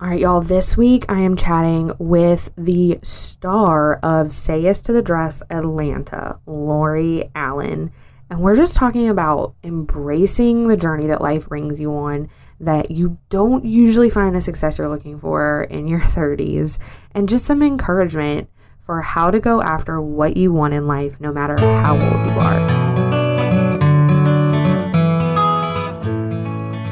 All right, y'all. This week I am chatting with the star of Say Yes to the Dress Atlanta, Lori Allen. And we're just talking about embracing the journey that life brings you on, that you don't usually find the success you're looking for in your 30s, and just some encouragement for how to go after what you want in life, no matter how old you are.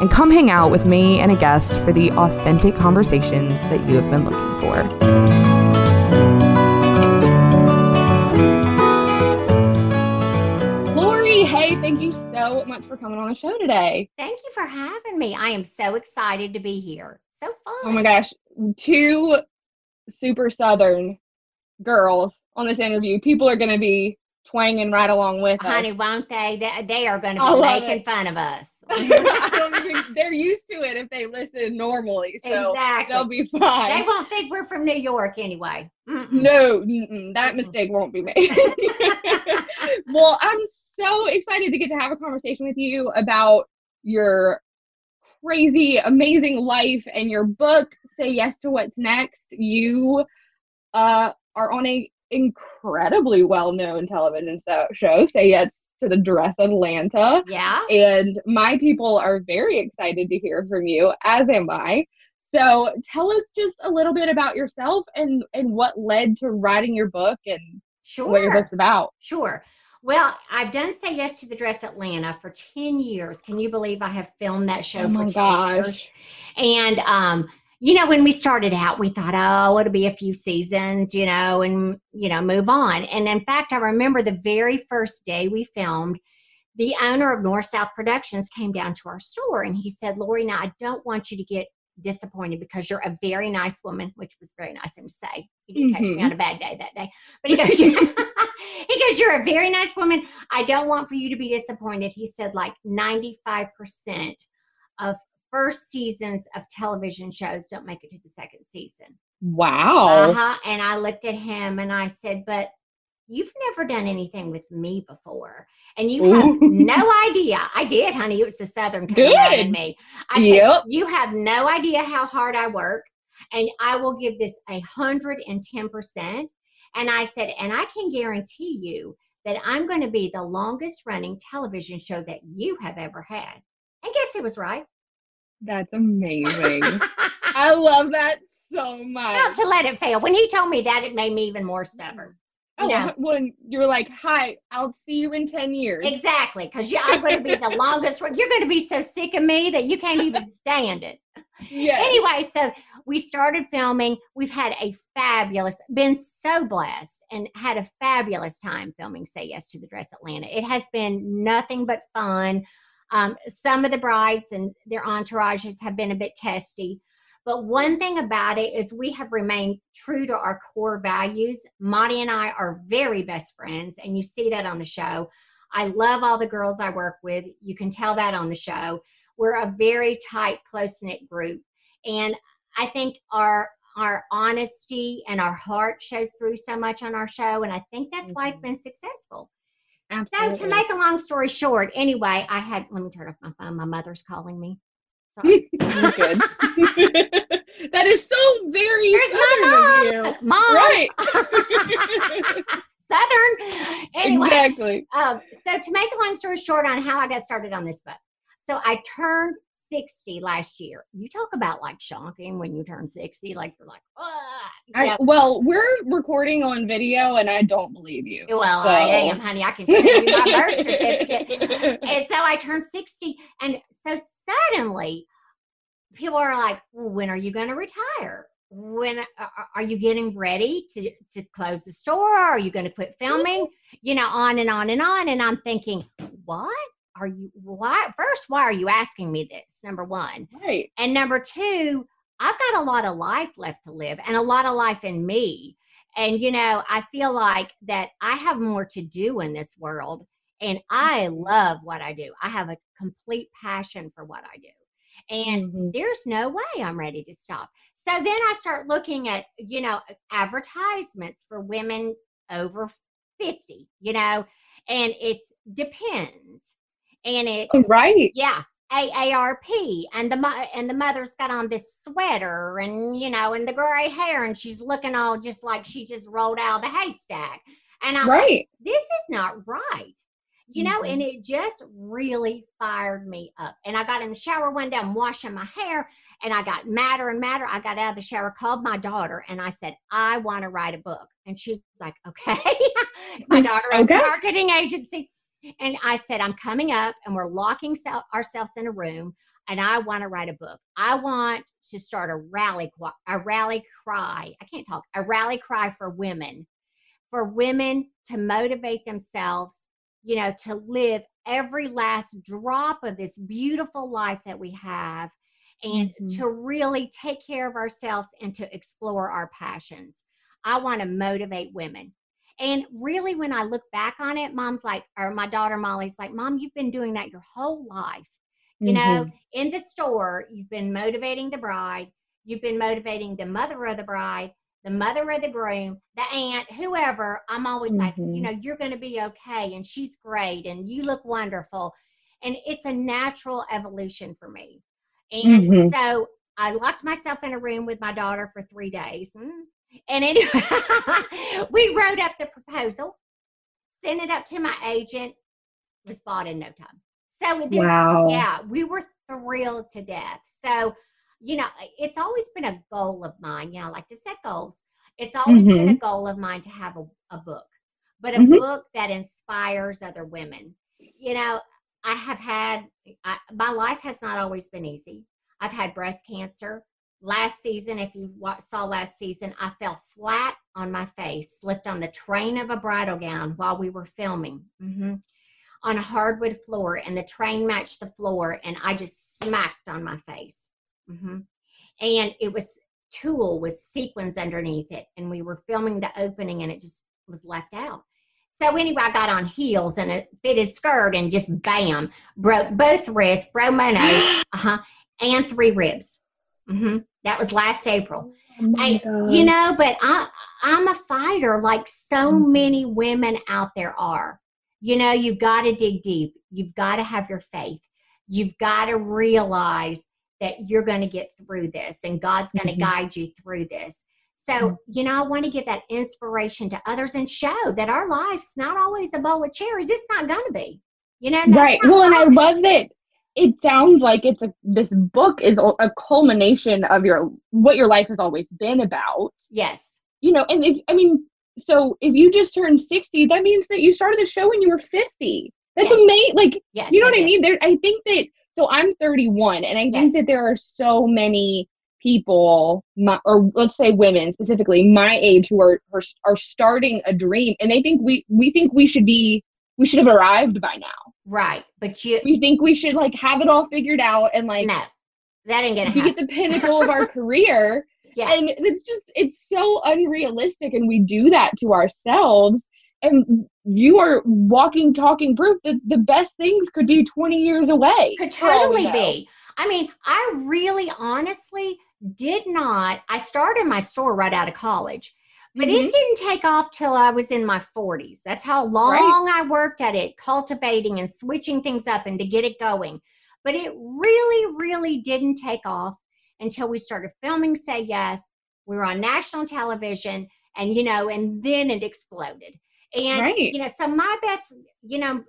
and come hang out with me and a guest for the authentic conversations that you have been looking for. Lori, hey, thank you so much for coming on the show today. Thank you for having me. I am so excited to be here. So fun. Oh my gosh, two super southern girls on this interview. People are going to be twanging right along with Honey, us. won't they? They, they are going to be making it. fun of us. I don't even, they're used to it if they listen normally, so exactly. they'll be fine. They won't think we're from New York anyway. Mm-mm. No, mm-mm, that mistake won't be made. well, I'm so excited to get to have a conversation with you about your crazy, amazing life and your book, Say Yes to What's Next. You uh, are on a incredibly well-known television show, Say Yes to the Dress Atlanta. Yeah. And my people are very excited to hear from you, as am I. So tell us just a little bit about yourself and and what led to writing your book and Sure. what your book's about. Sure. Well, I've done Say Yes to the Dress Atlanta for 10 years. Can you believe I have filmed that show Oh for my 10 gosh. years? And um, you know, when we started out, we thought, oh, it'll be a few seasons, you know, and you know, move on. And in fact, I remember the very first day we filmed, the owner of North South Productions came down to our store and he said, Lori, now I don't want you to get disappointed because you're a very nice woman, which was very nice of him to say. He didn't catch me Mhm. on a bad day that day. But he goes, he goes, You're a very nice woman. I don't want for you to be disappointed. He said, like 95% of first seasons of television shows don't make it to the second season. Wow. Uh-huh. And I looked at him and I said, But you've never done anything with me before. And you have Ooh. no idea. I did, honey. It was the Southern coming out in Good. me. I said, You have no idea how hard I work. And I will give this a hundred and ten percent. And I said, and I can guarantee you that I'm going to be the longest running television show that you have ever had. And guess who was right? That's amazing. I love that so much. Not to let it fail. When he told me that, it made me even more stubborn. Oh, Yeah. when you're like, "Hi, I'll see you in 10 years." Exactly, because I'm going to be the longest one. You're going to be so sick of me that you can't even stand it. Yes. Anyway, so we started filming. We've had a fabulous, been so blessed and had a fabulous time filming Say Yes to the Dress Atlanta. It has been nothing but fun. Um, some of the brides and their entourages have been a bit testy. But one thing about it is we have remained true to our core values. Monte and I are very best friends, and you see that on the show. I love all the girls I work with. You can tell that on the show. We're a very tight, close knit group, and I think our our honesty and our heart shows through so much on our show, and I think that's why it's been successful. So, to make a long story short, anyway, I had let me turn off my phone. My mother's calling me. Sorry. Good. that is so very Here's southern my of you. mom. Mom. Right. Southern. Anyway, Exactly. um, so to make a long story short on how I got started on this book. So I turned 60 last year. You talk about like shocking when you turn 60, like you're like, you I, well, we're recording on video, and I don't believe you. Well, so- I am, honey. I can tell you my birth certificate. And so I turned 60. And so suddenly people are like, well, when are you going to retire? When are, are you getting ready to, to close the store? Are you going to quit filming? You know, on and on and on. And I'm thinking, what are you, why? First, why are you asking me this? Number one. right. And number two, I've got a lot of life left to live and a lot of life in me. And, you know, I feel like that I have more to do in this world. And I Mm-hmm. love what I do. I have a complete passion for what I do. And Mhm. there's no way I'm ready to stop. So then I start looking at, you know, advertisements for women over 50, you know, and it's depends. And it, oh, Right. yeah, AARP, and the mo- and the mother's got on this sweater, and you know, and the gray hair, and she's looking all just like she just rolled out of the haystack. And I'm like, Right. this is not right. You know, and mm-hmm. it just really fired me up. And I got in the shower one day, I'm washing my hair, and I got madder and madder. I got out of the shower, called my daughter, and I said, I want to write a book. And she's like, okay. my mm, daughter has Okay. a marketing agency. And I said, I'm coming up, and we're locking sel- ourselves in a room, and I want to write a book. I want to start a rally, a rally cry. I can't talk. A rally cry for women, for women to motivate themselves, you know, to live every last drop of this beautiful life that we have, and Mhm. to really take care of ourselves and to explore our passions. I want to motivate women. And really, when I look back on it, mom's like, or my daughter Molly's like, Mom, you've been doing that your whole life. You know, Mhm. in the store, you've been motivating the bride, you've been motivating the mother of the bride, the mother of the groom, the aunt, whoever. I'm always like, you Mhm. know, you're going to be okay. And she's great. And you look wonderful. And it's a natural evolution for me. And Mhm. so I locked myself in a room with my daughter for three days. Mm. And anyway, we wrote up the proposal, sent it up to my agent, was bought in no time. So there, Wow. yeah, we were thrilled to death. So, you know, it's always been a goal of mine. You know, I like to set goals. It's always been a goal of mine to have a, a book, but a Mhm. book that inspires other women. You know, I have had, I, my life has not always been easy. I've had breast cancer. Last season, if you saw last season, I fell flat on my face, slipped on the train of a bridal gown while we were filming. hmm on a hardwood floor and the train matched the floor and i just smacked on my face hmm and it was tulle with sequins underneath it and we were filming the opening and it just was left out so anyway i got on heels and a fitted skirt and just bam broke both wrists broke my nose uh-huh and three ribs. Hmm that was last april. Oh I- you know but i i'm a fighter like so Mhm. many women out there are. You know you've got to dig deep. You've got to have your faith. You've got to realize that you're going to get through this and god's going to Mhm. guide you through this. So Mhm. you know i want to give that inspiration to others and show that our life's not always a bowl of cherries. It's not going to be. You know Right. Well, and I love that it sounds like it's a this book is a culmination of your what your life has always been about. yes You know, and if I mean, so if you just turned 60, that means that you started the show when you were 50. That's Yes. amazing. Like, yes you know what I mean? There I think that so I'm 31 and I think that there are so many people my, or let's say women specifically my age who are, are are starting a dream and they think we we think we should be we should have arrived by now right but you we think we should like have it all figured out and like no that ain't gonna be happen at the pinnacle of our career yeah and it's just it's so unrealistic and we do that to ourselves and you are walking talking proof that the best things could be 20 years away could we totally be. I mean, I really honestly did not. I started my store right out of college, but Mhm. it didn't take off till I was in my 40s. That's how long I worked at it, cultivating and switching things up and to get it going. But it really, really didn't take off until we started filming Say Yes. We were on national television, and you know, and then it exploded. And Right. you know, so my best, you know,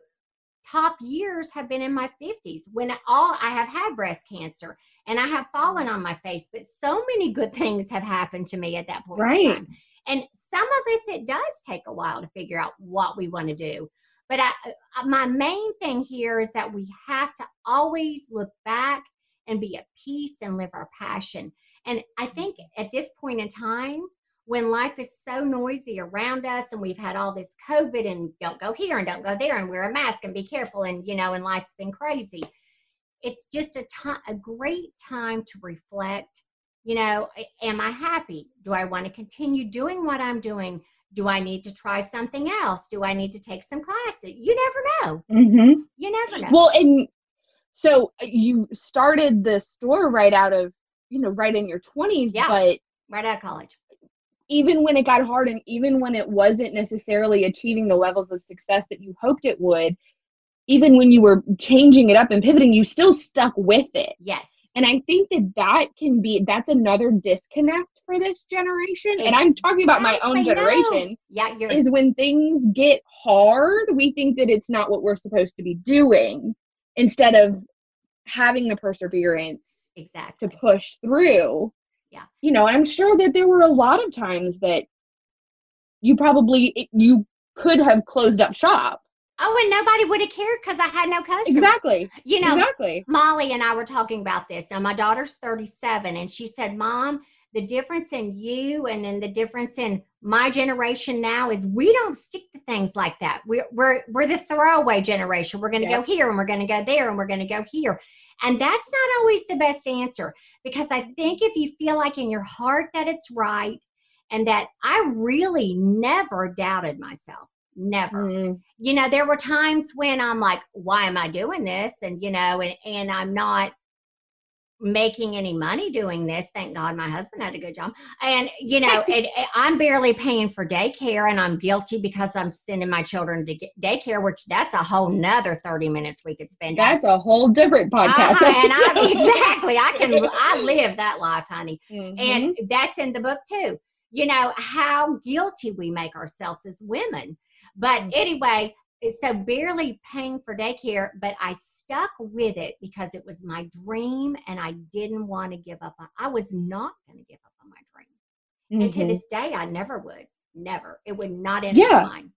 top years have been in my 50s when all I have had breast cancer and I have fallen on my face, but so many good things have happened to me at that point. in Right. And some of us, it does take a while to figure out what we want to do. But I, uh, my main thing here is that we have to always look back and be at peace and live our passion. And I think at this point in time, when life is so noisy around us and we've had all this COVID and don't go here and don't go there and wear a mask and be careful and you know, and life's been crazy. It's just a time, a great time to reflect. You know, am I happy? Do I want to continue doing what I'm doing? Do I need to try something else? Do I need to take some classes? You never know. Mm-hmm. You never know. Well, and so uh, you started the store right out of, you know, right in your 20s, Yeah. but right out of college. even when it got hard and even when it wasn't necessarily achieving the levels of success that you hoped it would, even when you were changing it up and pivoting, you still stuck with it. Yes. And I think that that can be, that's another disconnect for this generation. And I'm talking about my own generation. Yeah, you're is when things get hard, we think that it's not what we're supposed to be doing instead of having the perseverance exactly. to push through. Yeah. You know, I'm sure that there were a lot of times that you probably it- you could have closed up shop. Oh, and nobody would have cared because I had no customers. Exactly. You know, exactly. Molly and I were talking about this. Now, my daughter's 37, and she said, Mom, the difference in you and then the difference in my generation now is we don't stick to things like that. We're, we're, we're the throwaway generation. We're going to Yeah. go here and we're going to go there and we're going to go here. And that's not always the best answer because I think if you feel like in your heart that it's right and that I really never doubted myself, never. Mm, you know there were times when i'm like why am i doing this? And you know and, and i'm not making any money doing this. Thank god my husband had a good job. And you know and, and i'm barely paying for daycare and i'm guilty because i'm sending my children to get daycare which that's a whole nother 30 minutes we could spend That's a whole different podcast. Uh-huh, and I, exactly i can i live that life honey. Mhm. and that's in the book too. You know how guilty we make ourselves as women but anyway so barely paying for daycare but i stuck with it because it was my dream and i didn't want to give up on i was not going to give up on my dream and to Mhm. this day i never would never it would not enter Yeah. my mind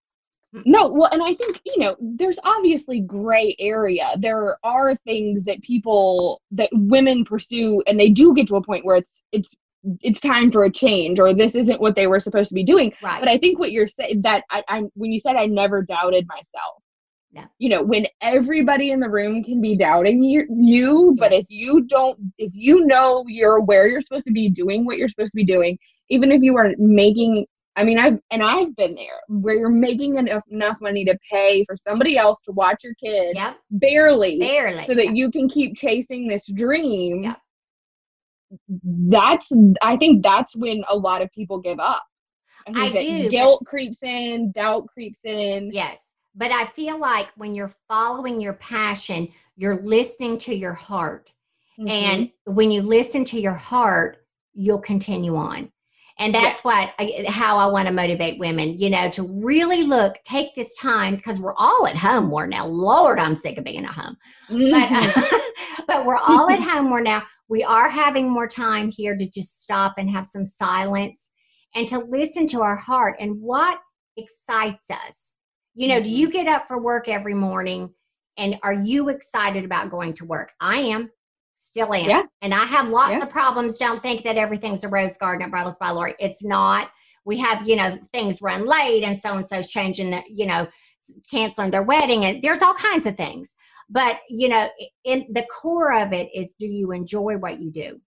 No, well, and I think, you know, there's obviously gray area. There are things that people that women pursue and they do get to a point where it's it's it's time for a change or this isn't what they were supposed to be doing. right But I think what you're saying that I, I when you said I never doubted myself. No. You know, when everybody in the room can be doubting you, you but if you don't if you know you're where you're supposed to be doing what you're supposed to be doing, even if you are making I mean, I've and I've been there where you're making enough enough money to pay for somebody else to watch your kid yep barely, barely so that you can keep chasing this dream. Yep. That's I think that's when a lot of people give up. I think I do, guilt creeps in, doubt creeps in. Yes. But I feel like when you're following your passion, you're listening to your heart. Mhm. And when you listen to your heart, you'll continue on. And that's what I, how I want to motivate women, you know, to really look, take this time because we're all at home more now. Lord, I'm sick of being at home. But, Mhm. but we're all at home more now. We are having more time here to just stop and have some silence and to listen to our heart and what excites us. You know, do you mm-hmm. get up for work every morning and are you excited about going to work? I am. Still am. Yeah. And I have lots Yeah. of problems. Don't think that everything's a rose garden at Bridals by Lori. It's not. We have, you know, things run late and so and so's changing the, you know, canceling their wedding and there's all kinds of things. But, you know, in the core of it is do you enjoy what you do?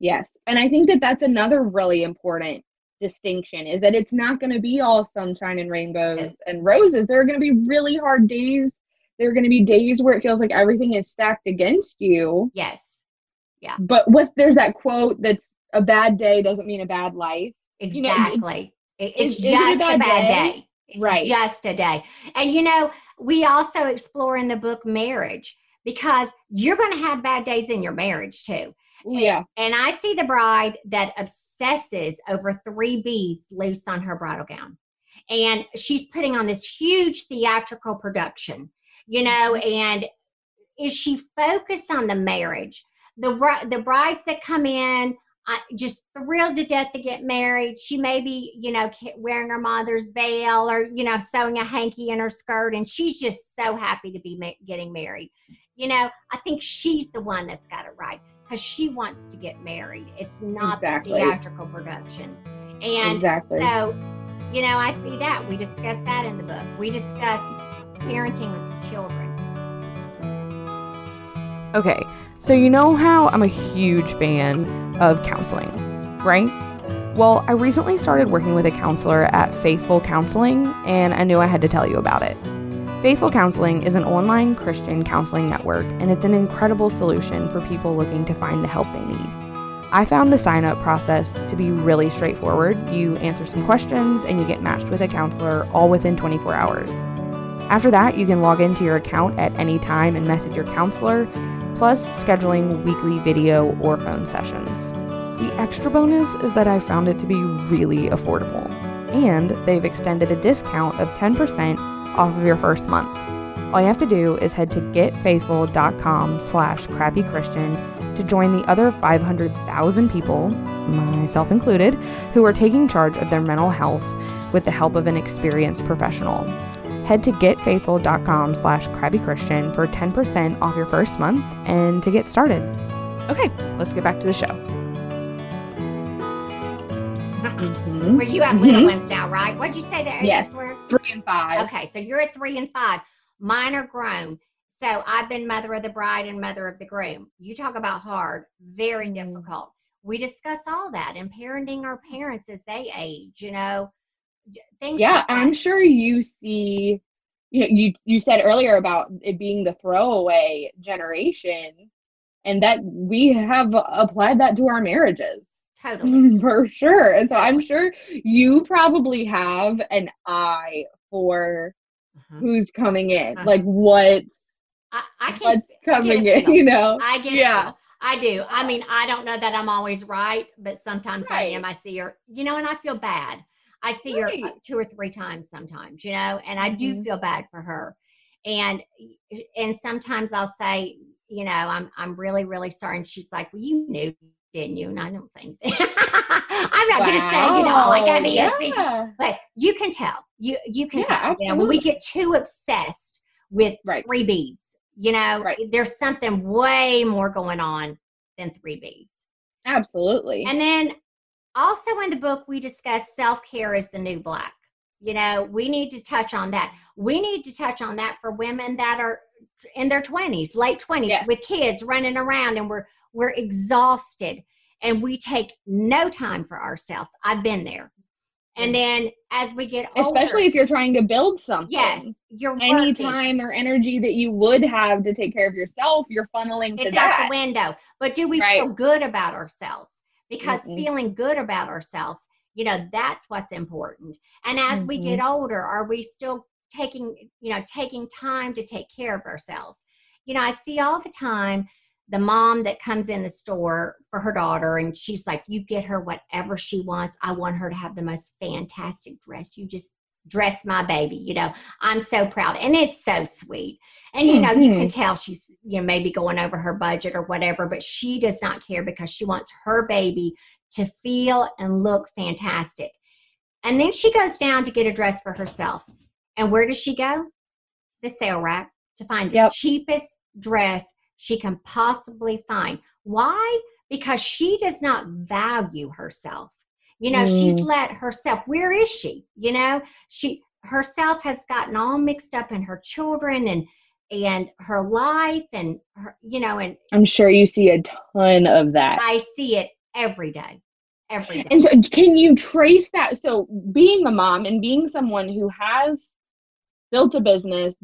yes, and I think that that's another really important distinction is that it's not going to be all sunshine and rainbows Yes. and roses. There are going to be really hard days. There are going to be days where it feels like everything is stacked against you. Yes. Yeah. But what's there's that quote that's a bad day doesn't mean a bad life. You know, it- Exactly. It's is- is it a just a bad bad, day? day. It's Right. Just a day. And you know, we also explore in the book marriage because you're going to have bad days in your marriage too. Yeah. And I see the bride that obsesses over three beads loose on her bridal gown. And she's putting on this huge theatrical production, you know, mm-hmm. and is she focused on the marriage? The, the brides that come in, I just thrilled to death to get married. She may be, you know, wearing her mother's veil or, you know, sewing a hanky in her skirt, and she's just so happy to be ma- getting married. You know, I think she's the one that's got it right because she wants to get married. It's not Exactly. the theatrical production. And exactly. so, you know, I see that. We discuss that in the book. We discuss parenting with children. Okay, so you know how I'm a huge fan of counseling, right? Well, I recently started working with a counselor at Faithful Counseling, and I knew I had to tell you about it. Faithful Counseling is an online Christian counseling network, and it's an incredible solution for people looking to find the help they need. I found the sign up process to be really straightforward. You answer some questions and you get matched with a counselor all within 24 hours. After that, you can log into your account at any time and message your counselor, plus scheduling weekly video or phone sessions. The extra bonus is that I found it to be really affordable, and they've extended a discount of 10% off of your first month. All you have to do is head to getfaithful.com slash crappychristian to join the other 500,000 people, myself included, who are taking charge of their mental health with the help of an experienced professional. Head to getfaithful.com slash crappychristian for 10% off your first month and to get started. Okay, let's get back to the show. Mhm. Where you have little ones now, right? What'd you say there? Yes. Were? Three and five. Okay, so you're at three and five. Mine are grown. So I've been mother of the bride and mother of the groom. You talk about hard, very Mhm. difficult. We discuss all that and parenting our parents as they age, you know, d- things. Yeah, like. I'm sure you see. You know, you you said earlier about it being the throwaway generation, and that we have applied that to our marriages. totally. for sure. And so I'm sure you probably have an eye for Mhm. who's coming in, Uh-huh. like what's I, I can. what's I coming in, you know? I Yeah. I do. I mean, I don't know that I'm always right, but sometimes I am. I see her, you know, and I feel bad. I see her uh, two or three times sometimes, you know, and I do Mhm. feel bad for her. And and sometimes I'll say, you know, I'm I'm really really sorry, and she's like, well, you knew, didn't you? And I don't say anything. I'm not going to say, you know, like I'm Wow, ESP, yeah. but you can tell. You you can Yeah, tell. You know, when we get too obsessed with Right. three beads, you know, Right. there's something way more going on than three beads. Absolutely. And then also in the book, we discuss self care is the new black. You know, we need to touch on that. We need to touch on that for women that are in their 20s, late 20s, Yes. with kids running around and we're we're exhausted and we take no time for ourselves. I've been there. And then as we get older, Especially if you're trying to build something. yes, you're Any working. time or energy that you would have to take care of yourself, you're funneling to it's out that. the window. But do we Right. feel good about ourselves? Because Mm-mm. feeling good about ourselves, you know, that's what's important. And as we get Mm-hmm. older, are we still taking, you know, taking time to take care of ourselves? You know, I see all the time the mom that comes in the store for her daughter and she's like, You get her whatever she wants. I want her to have the most fantastic dress. You just dress my baby, you know. I'm so proud. And it's so sweet. And you know, you can mm-hmm. tell she's, you know, maybe going over her budget or whatever, but she does not care because she wants her baby to feel and look fantastic. And then she goes down to get a dress for herself. And where does she go? The sale rack to find Yep. the cheapest dress she can possibly find. Why? Because she does not value herself. You know, she's Mm. let herself, where is she? You know, she herself has gotten all mixed up in her children and and her life and her, you know, and I'm sure you see a ton of that. I see it every day. Every day. And so can you trace that? So being a mom and being someone who has built a business,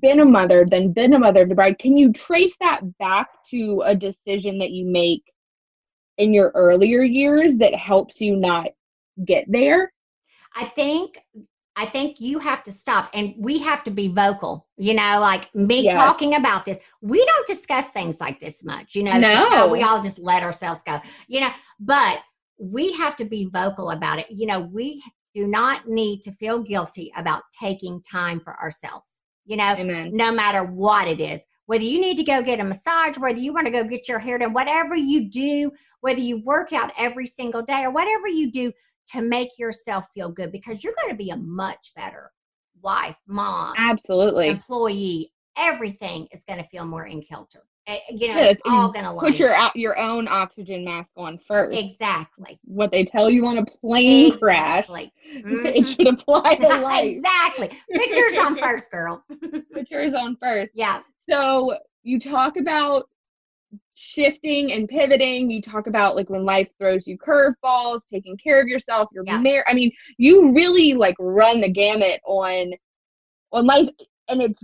been a mother, then been a mother of the bride, can you trace that back to a decision that you make in your earlier years that helps you not get there? I think I think you have to stop and we have to be vocal. You know, like me Yes. talking about this. We don't discuss things like this much, you know. No. we all just let ourselves go. You know, but we have to be vocal about it. You know, we do not need to feel guilty about taking time for ourselves. You know, Amen. no matter what it is. Whether you need to go get a massage, whether you want to go get your hair done, whatever you do, whether you work out every single day or whatever you do to make yourself feel good, because you're going to be a much better wife, mom, Absolutely. employee. Everything is going to feel more in kilter. Eh, You know, Yeah, it's it's- all going to Put your your own oxygen mask on first. exactly. What they tell you on a plane crash, Exactly. it should apply to life. exactly. Put yours on first, girl. Put yours on first. yeah. So you talk about shifting and pivoting. You talk about like when life throws you curveballs, taking care of yourself, you're Yeah. married. I mean, you really like run the gamut on on life and it's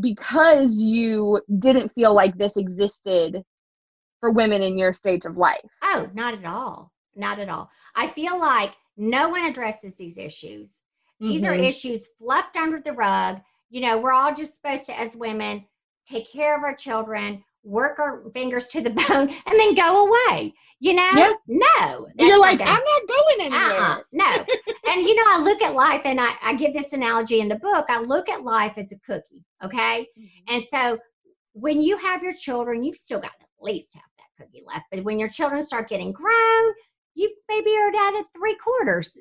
because you didn't feel like this existed for women in your stage of life. Oh, not at all. Not at all. I feel like no one addresses these issues. These are Mhm. issues fluffed under the rug. You know, we're all just supposed to, as women, take care of our children, work our fingers to the bone, and then go away. You know? Yeah. No. you're like, I'm not going uh-uh, anywhere. uh-uh, no. and you know, I look at life and I, I give this analogy in the book. I look at life as a cookie. Okay. Mm-hmm. And so when you have your children, you've still got at least half that cookie left. But when your children start getting grown, you maybe are down at three quarters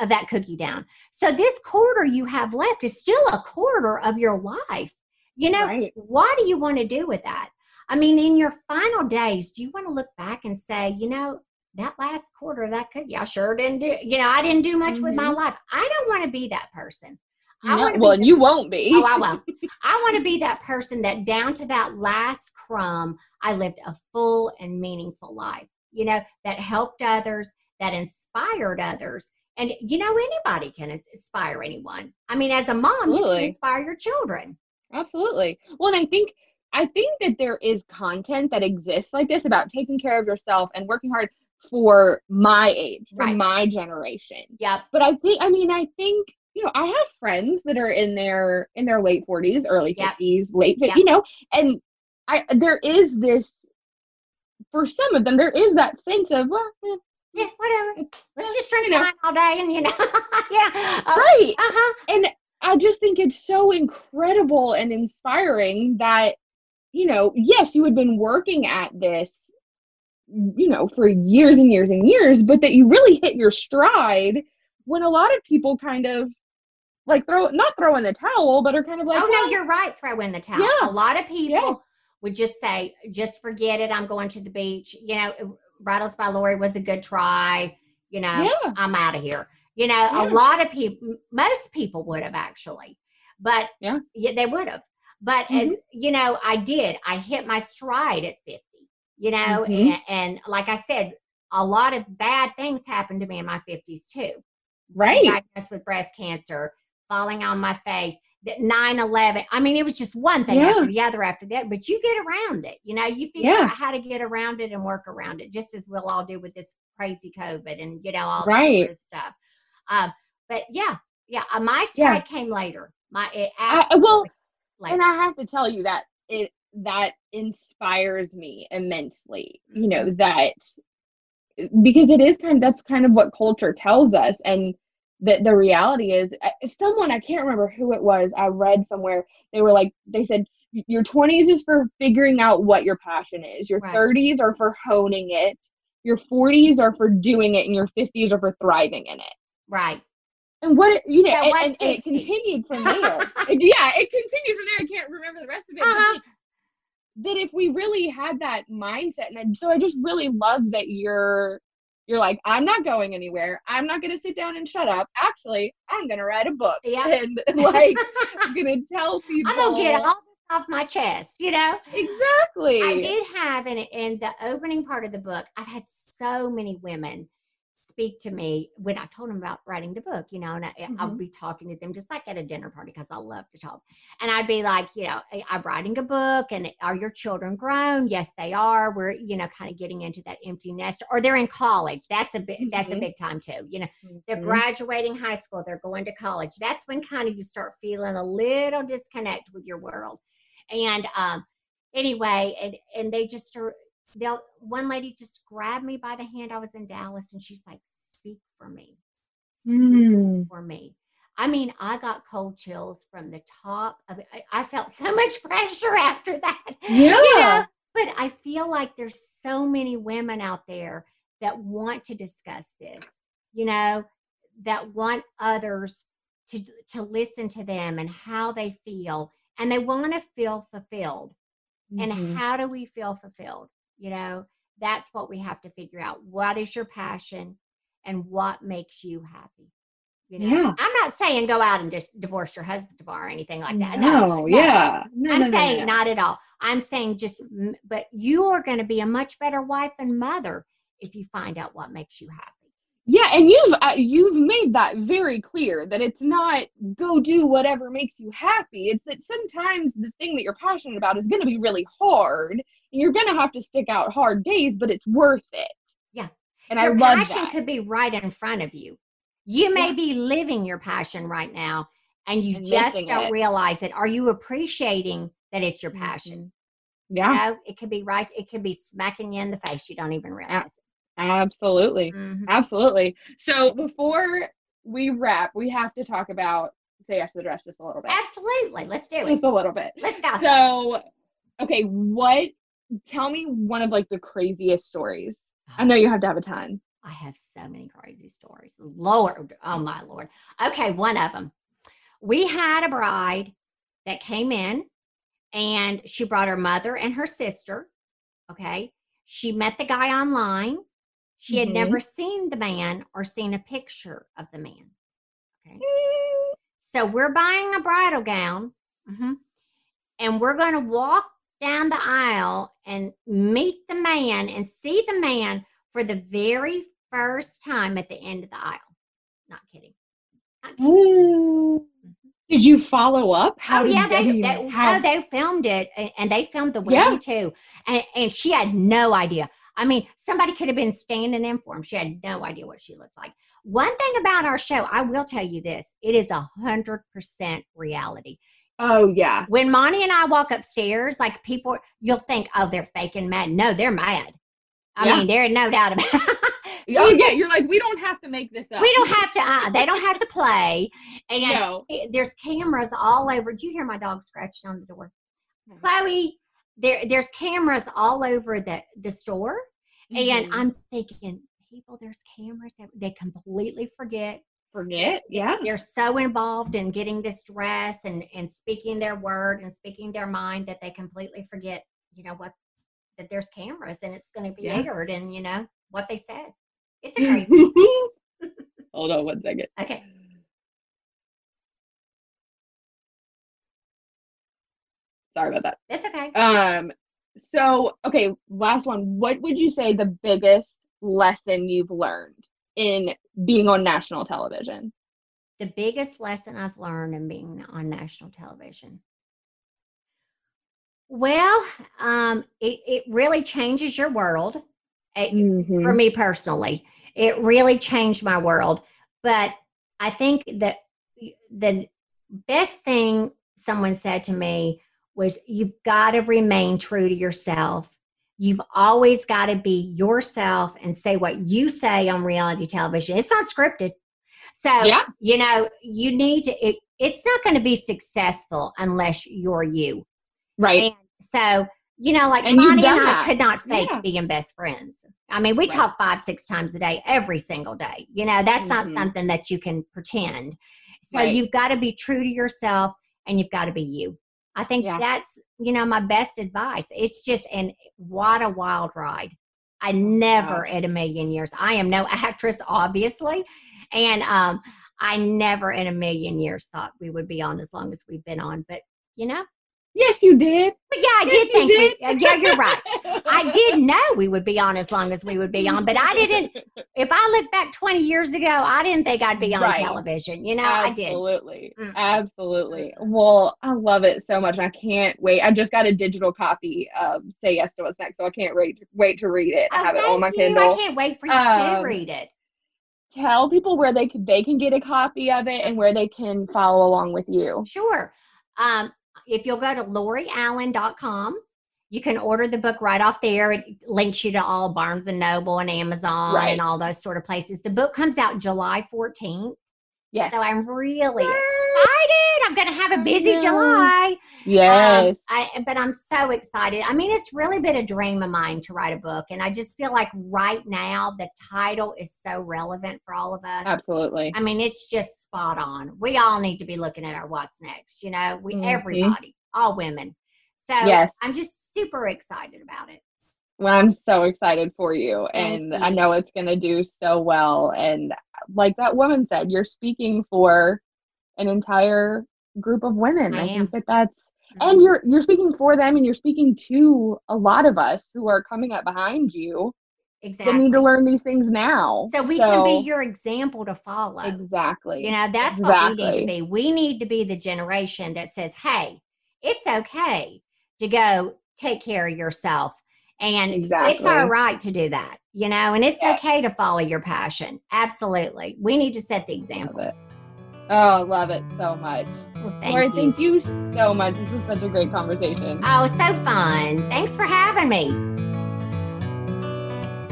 of that cookie down. So this quarter you have left is still a quarter of your life. You know, Right. what do you want to do with that? I mean, in your final days, do you want to look back and say, you know, that last quarter that cookie, I sure didn't do, you know, I didn't do much with my mm-hmm. life. I don't want to be that person. I No, well, the you won't be. Oh, I won't. I want to be that person that down to that last crumb, I lived a full and meaningful life, you know, that helped others, that inspired others. And, you know, anybody can inspire anyone. I mean, as a mom, you can inspire your children. Absolutely. Well, and I think I think that there is content that exists like this about taking care of yourself and working hard for my age, for Right. my generation. Yeah. But I think I mean I think you know I have friends that are in their in their late 40s, early Yep. 50s, late fif- Yep. you know, and I there is this for some of them there is that sense of well, eh, Yeah, whatever. Let's just drink You know. wine all day and, you know, yeah. Uh right. huh. and I just think it's so incredible and inspiring that, you know, yes, you had been working at this, you know, for years and years and years, but that you really hit your stride when a lot of people kind of like throw, not throw in the towel, but are kind of like, oh, well, no, you're right. Throw in the towel. Yeah. A lot of people Yeah. would just say, just forget it. I'm going to the beach. You know, Bridals by Lori was a good try. You know, yeah, I'm out of here. You know, Yeah. a lot of people, most people would have actually, but Yeah. they would have. But as you know, I did. I hit my stride at 50. You know, Mhm. and, and like I said, a lot of bad things happened to me in my 50s too. right. Diagnosed with breast cancer, falling on my face, 9 11. I mean, it was just one thing Yeah. after the other after that, but you get around it. You know, you figure Yeah. out how to get around it and work around it, just as we'll all do with this crazy COVID and, you know, all Right. that stuff. Um, but yeah, yeah, uh, my Yeah. stride came later. My it I- well, later. and I have to tell you that it that inspires me immensely. You know that because it is kind of that's kind of what culture tells us, and that the reality is uh, someone I can't remember who it was. I read somewhere they were like they said your 20s is for figuring out what your passion is. Your Right. 30s are for honing it. Your 40s are for doing it, and your 50s are for thriving in it. right. And what it, you know, Yeah, and, and, and it continued from there. yeah, it continued from there. I can't remember the rest of it. but Uh-huh. like, that if we really had that mindset, and I, so I just really love that you're you're like, I'm not going anywhere. I'm not gonna sit down and shut up. Actually, I'm gonna write a book Yeah. and like I'm gonna tell people. I'm gonna get all this off my chest, you know. exactly. I did have in in the opening part of the book, I've had so many women speak to me when I told them about writing the book, you know, and I, I'll Mhm. be talking to them just like at a dinner party because I love to talk. And I'd be like, you know, "I- I'm writing a book, and are your children grown? Yes, they are. We're, you know, kind of getting into that empty nest, or they're in college. That's a big, that's a Mhm. big time too. You know, they're Mhm. graduating high school, they're going to college. That's when kind of you start feeling a little disconnect with your world. And um, anyway, and and they just are. They'll one lady just grabbed me by the hand. I was in Dallas, and she's like, "Speak for me, speak Mm. for me." I mean, I got cold chills from the top of it. I, I felt so much pressure after that. you know? Yeah. But I feel like there's so many women out there that want to discuss this, you know, that want others to to listen to them and how they feel and they want to feel fulfilled. Mhm. And how do we feel fulfilled? You know, that's what we have to figure out. What is your passion and what makes you happy? You know, Yeah. I'm not saying go out and just divorce your husband tomorrow or anything like that. No, No, yeah. No, I'm no, saying no. not at all. I'm saying just, but you are going to be a much better wife and mother if you find out what makes you happy. Yeah, and you've uh, you've made that very clear that it's not go do whatever makes you happy. It's that sometimes the thing that you're passionate about is going to be really hard, you're going to have to stick out hard days, but it's worth it. Yeah. and your I love passion that. could be right in front of you. You may Yeah. be living your passion right now and you And just don't it. realize it. Are you appreciating that it's your passion? Mhm. Yeah, You know, it could be right, it could be smacking you in the face. You don't even realize absolutely, it. Mhm. absolutely. So before we wrap, we have to talk about say yes to the dress just a little bit, Absolutely. Let's do it. just a little bit. Let's go. So, okay, what? Tell me one of like the craziest stories. I know you have to have a ton. I have so many crazy stories. Lord, oh my Lord. Okay, one of them. We had a bride that came in and she brought her mother and her sister. Okay. She met the guy online. She had Mhm. never seen the man or seen a picture of the man. Okay. So we're buying a bridal gown mhm, and we're going to walk down the aisle and meet the man and see the man for the very first time at the end of the aisle. Not kidding. Not kidding. Did you follow up? How oh did yeah, they, they, they, how- no, they filmed it and they filmed the Yeah. wedding too. And, and she had no idea. I mean, somebody could have been standing in for him. She had no idea what she looked like. One thing about our show, I will tell you this: it is a hundred percent reality. Oh yeah. When Monte and I walk upstairs, like people, you'll think, oh, they're faking mad. No, they're mad. I Yeah. mean, there's no doubt about it. Oh yeah. You're like we don't have to make this up. we don't have to, uh, they don't have to play. And No. it- there's cameras all over. Do you hear my dog scratching on the door? Mhm. Chloe, there, there's cameras all over the, the store. And Mhm. I'm thinking, people, there's cameras that they completely forget. Forget. Yeah. They're so involved in getting this dress and, and speaking their word and speaking their mind that they completely forget, you know, what that there's cameras and it's going to be Yeah. aired and, you know, what they said. It's a crazy. Hold on one second. okay. Sorry about that. That's okay. Um. So okay, last one. What would you say the biggest lesson you've learned in being on national television? the biggest lesson I've learned in being on national television? Well, um, it, it really changes your world. It- Mm-hmm. For me personally, it really changed my world. But I think that the best thing someone said to me was you've got to remain true to yourself. You've always got to be yourself and say what you say on reality television. It's not scripted. So, Yeah. you know, you need to, it, it's not going to be successful unless you're you. Right. And so, you know, like And and I that. could not fake Yeah. being best friends. I mean, we Right. talk five, six times a day, every single day. You know, that's Mhm. not something that you can pretend. So Right. you've got to be true to yourself and you've got to be you. I think Yeah. that's, you know, my best advice. It's just, and what a wild ride. I never Wow. in a million years, I am no actress, obviously. And um, I never in a million years thought we would be on as long as we've been on. But, you know, Yes, you did. but yeah, I Yes, did you think did. we, yeah, you're right. I did know we would be on as long as we would be on, but I didn't. If I look back 20 years ago, I didn't think I'd be on Right. television. You know, I did. Absolutely. Mm. Absolutely. Well, I love it so much. I can't wait. I just got a digital copy of Say Yes to What's Next, so I can't wait wait to read it. I Oh, have it on my you. Kindle. I can't wait for you Um, to read it. Tell people where they can they can get a copy of it and where they can follow along with you. Sure. Um, if you'll go to loriallen.com, you can order the book right off there. It links you to all Barnes and Noble and Amazon Right. and all those sort of places. The book comes out July 14th. Yes. So I'm really excited. I'm going to have a busy know. July. Yes. Um, I, but I'm so excited. I mean, it's really been a dream of mine to write a book. And I just feel like right now the title is so relevant for all of us. Absolutely. I mean, it's just spot on. We all need to be looking at our what's next, you know, we Mhm. everybody, all women. So Yes. I'm just super excited about it. Well, I'm so excited for you, Thank and I know it's going to do so well. And like that woman said, you're speaking for an entire group of women. I I, think that that's and mm-hmm. you're you're speaking for them and you're speaking to a lot of us who are coming up behind you exactly. that need to learn these things now. so we can be your example to follow. exactly. You know, that's what we need Exactly. to be. We need to be the generation that says, hey, it's okay to go take care of yourself. And it's Exactly. all right to do that, you know, and it's Yes. okay to follow your passion. Absolutely. We need to set the example. it. Oh, love it so much. Well, thank Lori, you. thank you so much. This was such a great conversation. Oh, so fun. Thanks for having me.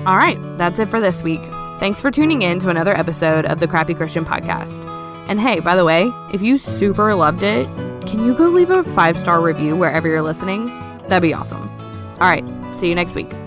All right, that's it for this week. Thanks for tuning in to another episode of the Crappy Christian Podcast. And hey, by the way, if you super loved it, can you go leave a five star review wherever you're listening? That'd be awesome. All right, see you next week.